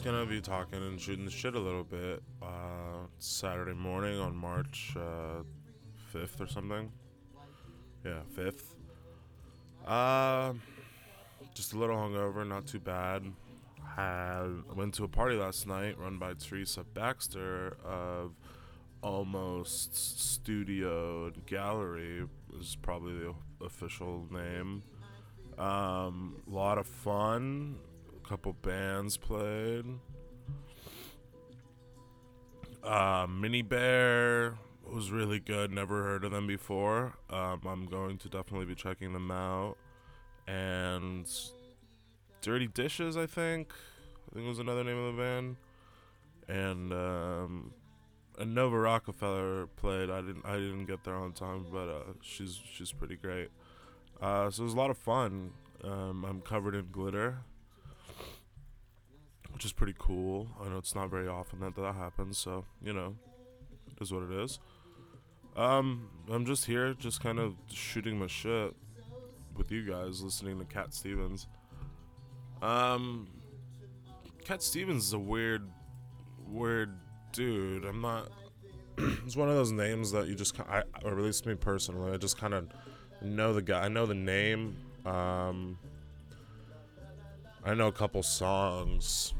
just gonna be talking and shooting the shit a little bit. Uh, Saturday morning on March uh, 5th or something. Yeah, 5th. Uh, just a little hungover, not too bad. Had went to a party last night run by Teresa Baxter of Almost Studio Gallery is probably the official name. Um, a lot of fun. Couple bands played. Uh, Mini Bear was really good. Never heard of them before. Um, I'm going to definitely be checking them out. And Dirty Dishes, I think. I think was another name of the band. And um, Nova Rockafeller played. I didn't I didn't get there on time, but uh, she's she's pretty great. Uh, so it was a lot of fun. Um, I'm covered in glitter, which is pretty cool. I know it's not very often that that happens, so you know, it is what it is. Um, I'm just here, just kind of shooting my shit with you guys, listening to Cat Stevens. Um, Cat Stevens is a weird, weird dude. I'm not. it's one of those names that you just, I, or at least me personally, I just kind of know the guy. I know the name. Um, I know a couple songs.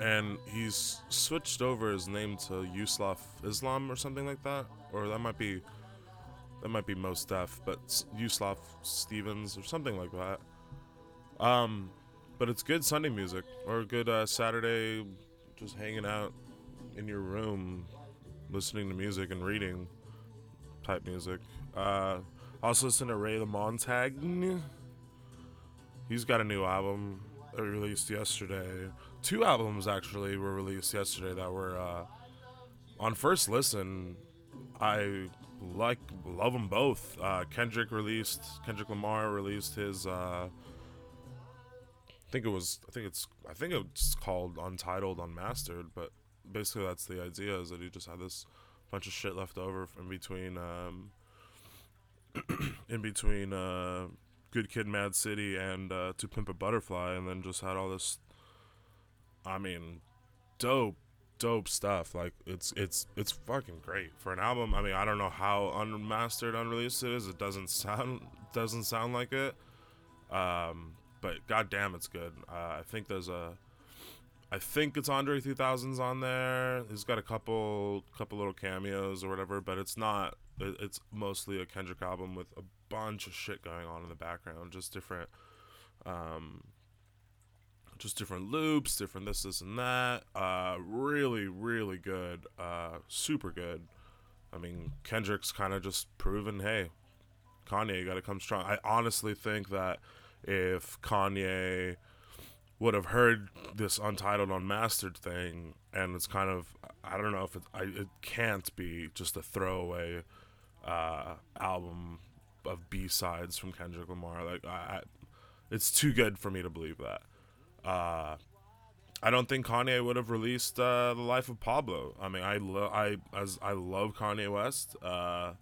And he's switched over his name to Yusuf Islam or something like that, or that might be that might be Mos Def, but Yusuf Stevens or something like that. Um, but it's good Sunday music or good uh, Saturday, just hanging out in your room, listening to music and reading type music. Uh, also listen to Ray LaMontagne. He's got a new album released yesterday. Two albums actually were released yesterday that were uh, on first listen. I like love them both. Uh, Kendrick released Kendrick Lamar released his. Uh, I think it was. I think it's. I think it's called Untitled Unmastered. But basically, that's the idea. Is that he just had this bunch of shit left over in between. Um, in between uh, Good Kid, Mad City, and uh, To Pimp a Butterfly, and then just had all this. I mean, dope, dope stuff. Like it's it's it's fucking great for an album. I mean, I don't know how unmastered, unreleased it is. It doesn't sound doesn't sound like it. Um, but goddamn, it's good. Uh, I think there's a. I think it's Andre 3000's on there. He's got a couple couple little cameos or whatever, but it's not it's mostly a Kendrick album with a bunch of shit going on in the background, just different, um, just different loops, different this, this, and that. Uh, really, really good, uh, super good. I mean, Kendrick's kind of just proven, hey, Kanye you got to come strong. I honestly think that if Kanye would have heard this untitled unmastered thing and it's kind of i don't know if it, I, it can't be just a throwaway uh, album of B sides from Kendrick Lamar. Like, I, it's too good for me to believe that. Uh, I don't think Kanye would have released uh, the Life of Pablo. I mean, I lo- I as I love Kanye West. Uh,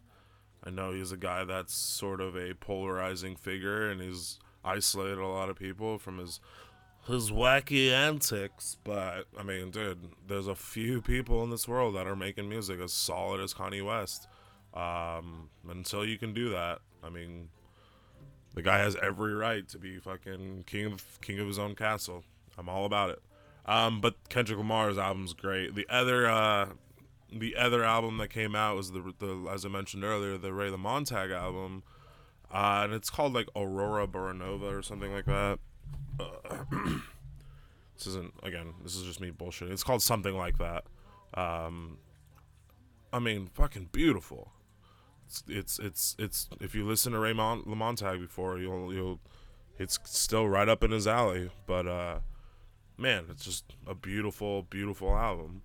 I know he's a guy that's sort of a polarizing figure, and he's isolated a lot of people from his his wacky antics. But I mean, dude, there's a few people in this world that are making music as solid as Kanye West. Um, until you can do that, I mean, the guy has every right to be fucking king of king of his own castle. I'm all about it. Um, but Kendrick Lamar's album's great. The other uh, the other album that came out was the, the as I mentioned earlier, the Ray LaMontagne album, uh, and it's called like Aurora Boranova or something like that. Uh, this isn't again. This is just me bullshitting. It's called something like that. Um, I mean, fucking beautiful it's it's it's, it's if you listen to Ray LaMontagne before, you'll you'll it's still right up in his alley. But uh, man, it's just a beautiful, beautiful album.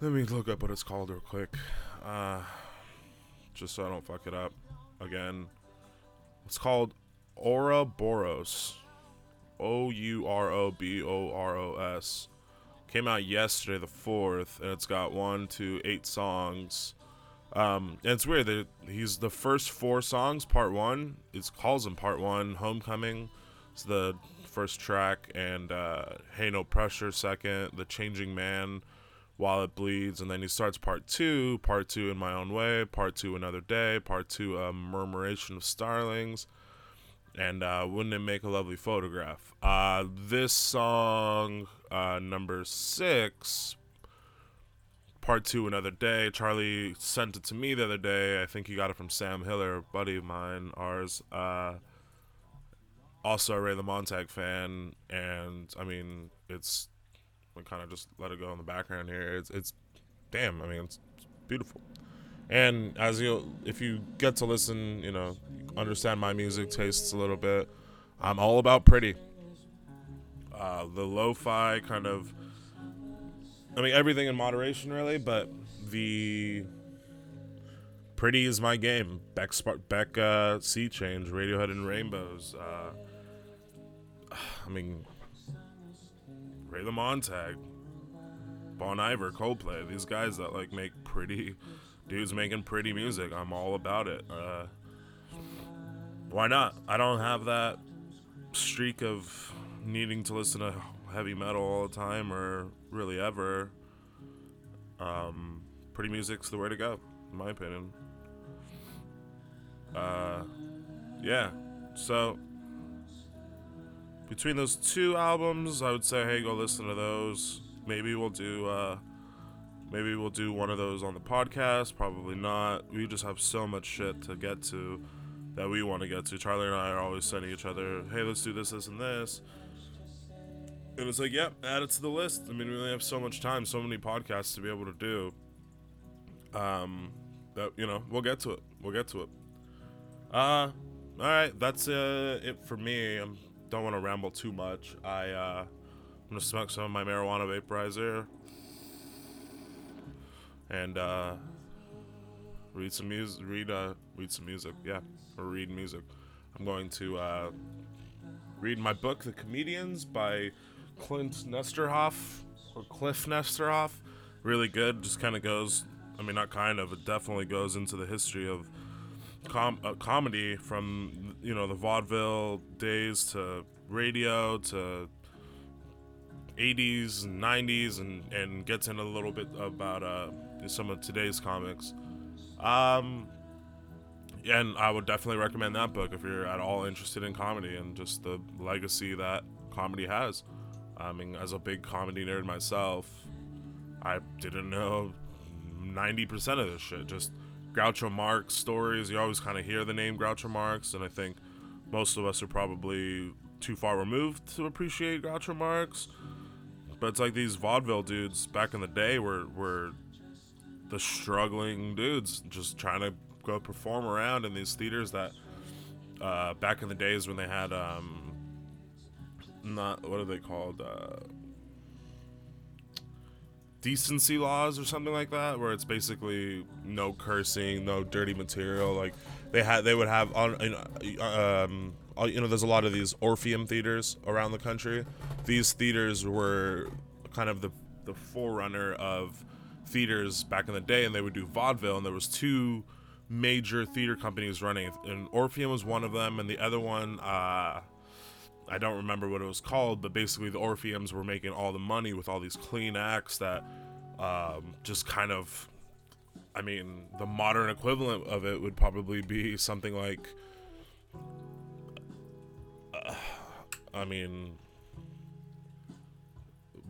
Let me look up what it's called real quick, uh, just so I don't fuck it up again. It's called Ouroboros. O U R O B O R O S. Came out yesterday, the 4th, and it's got one, two, eight songs Um, and it's weird that he's the first four songs. Part one, it calls him Part One. Homecoming, it's the first track, and uh, Hey No Pressure second. The Changing Man, While It Bleeds, and then he starts Part Two. Part Two, In My Own Way. Part Two, Another Day. Part Two, A Murmuration of Starlings. And uh, wouldn't it make a lovely photograph? Uh, this song, uh, number six, part two another day. Charlie sent it to me the other day. I think he got it from Sam Hiller, buddy of mine, ours. Uh, also a Ray LaMontagne fan, and I mean, it's we kind of just let it go in the background here. It's it's damn. I mean, it's, it's beautiful. And as you, if you get to listen, you know, understand my music tastes a little bit. I'm all about pretty. Uh, the lo-fi kind of I mean, everything in moderation, really, but the pretty is my game. Beck, Sp- Beck uh, Sea Change, Radiohead In Rainbows. Uh, I mean, Ray LaMontagne, Bon Iver, Coldplay. These guys that like make pretty dudes making pretty music. I'm all about it. Uh, why not? I don't have that streak of needing to listen to heavy metal all the time or really ever. Um, pretty music's the way to go, in my opinion. Uh, yeah. So between those two albums, I would say, hey, go listen to those. Maybe we'll do, uh, maybe we'll do one of those on the podcast. Probably not. We just have so much shit to get to that we want to get to. Charlie and I are always sending each other, hey, let's do this, this, and this. And it's like, yep, add it to the list. I mean, we only have so much time, so many podcasts to be able to do. Um, that you know, we'll get to it. We'll get to it. Uh, all right, that's uh, it for me. I don't want to ramble too much. I uh, I'm gonna smoke some of my marijuana vaporizer and uh, read some music. Read uh, read some music. Yeah, or read music. I'm going to uh, read my book, The Comedians, by Clint Nesteroff or Kliph Nesteroff. Really good. Just kind of goes. I mean, not kind of. It definitely goes into the history of com- uh, comedy from you know the vaudeville days to radio to 80s and 90s and and gets in a little bit about uh some of today's comics um and I would definitely recommend that book if you're at all interested in comedy and just the legacy that comedy has. I mean, as a big comedy nerd myself, I didn't know 90% of this shit. Just Groucho Marx stories. You always kind of hear the name Groucho Marx, and I think most of us are probably too far removed to appreciate Groucho Marx. But it's like these vaudeville dudes back in the day were were the struggling dudes just trying to go perform around in these theaters that uh, back in the days when they had um, not what are they called uh, decency laws or something like that where it's basically no cursing no dirty material like they had they would have on um, you know there's a lot of these orpheum theaters around the country. These theaters were kind of the the forerunner of theaters back in the day and they would do vaudeville and there was two major theater companies running. And orpheum was one of them and the other one uh I don't remember what it was called, but basically the Orpheums were making all the money with all these clean acts that um, just kind of, I mean, the modern equivalent of it would probably be something like, uh, I mean,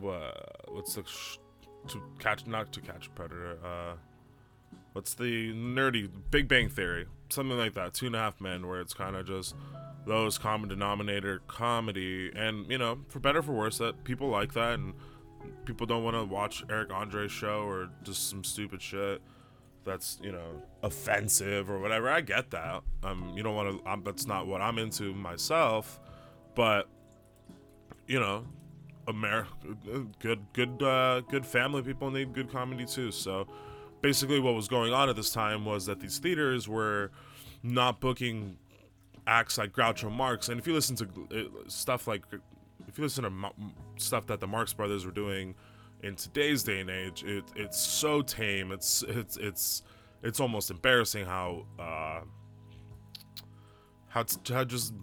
what, what's the sh- to catch not to catch predator? Uh, what's the nerdy Big Bang Theory? Something like that. Two and a Half Men, where it's kind of just lowest common denominator comedy and you know for better for worse that people like that and people don't want to watch eric andre's show or just some stupid shit that's you know offensive or whatever. I get that. Um you don't want to that's not what i'm into myself but you know america good good uh good family people need good comedy too. So basically what was going on at this time was that these theaters were not booking acts like Groucho Marx, and if you listen to uh, stuff like, if you listen to stuff that the Marx Brothers were doing in today's day and age, it, it's so tame. It's it's it's it's almost embarrassing how uh, how t- how just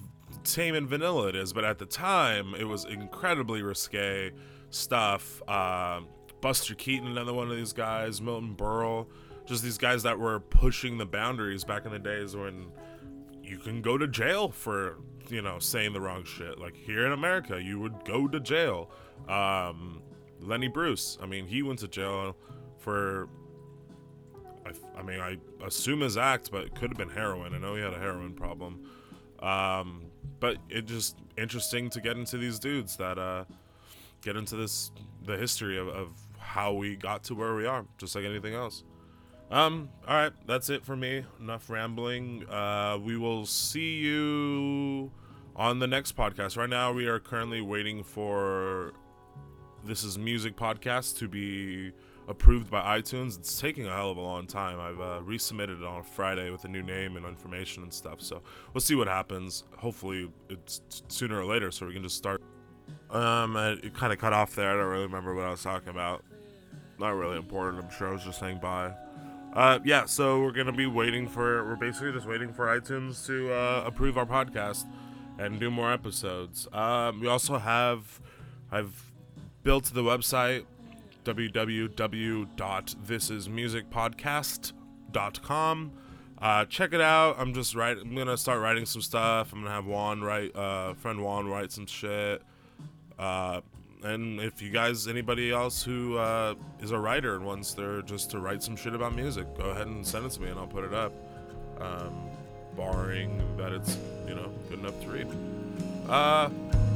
tame and vanilla it is. But at the time, it was incredibly risque stuff. Uh, Buster Keaton, another one of these guys, Milton Berle, just these guys that were pushing the boundaries back in the days when you can go to jail for you know saying the wrong shit. Like here in America, you would go to jail. Um, Lenny Bruce, I mean, he went to jail for. I, I mean, I assume his act, but it could have been heroin. I know he had a heroin problem. Um, but it just interesting to get into these dudes that uh, get into this the history of, of how we got to where we are, just like anything else. Um, all right, that's it for me. Enough rambling. Uh, we will see you on the next podcast. Right now, we are currently waiting for this is music podcast to be approved by iTunes. It's taking a hell of a long time. I've uh, resubmitted it on Friday with a new name and information and stuff. So we'll see what happens. Hopefully, it's sooner or later, so we can just start. Um, it kind of cut off there. I don't really remember what I was talking about. Not really important. I'm sure I was just saying bye. Uh, yeah, so we're gonna be waiting for. We're basically just waiting for iTunes to uh, approve our podcast and do more episodes. Um, we also have. I've built the website www.thisismusicpodcast.com. Uh, check it out. I'm just write. I'm gonna start writing some stuff. I'm gonna have Juan write, uh, friend Juan write some shit. Uh, and if you guys, anybody else who uh, is a writer and wants there just to write some shit about music, go ahead and send it to me and I'll put it up. Um, barring that it's you know good enough to read. Uh,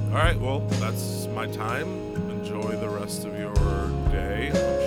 all right. Well, that's my time. Enjoy the rest of your day.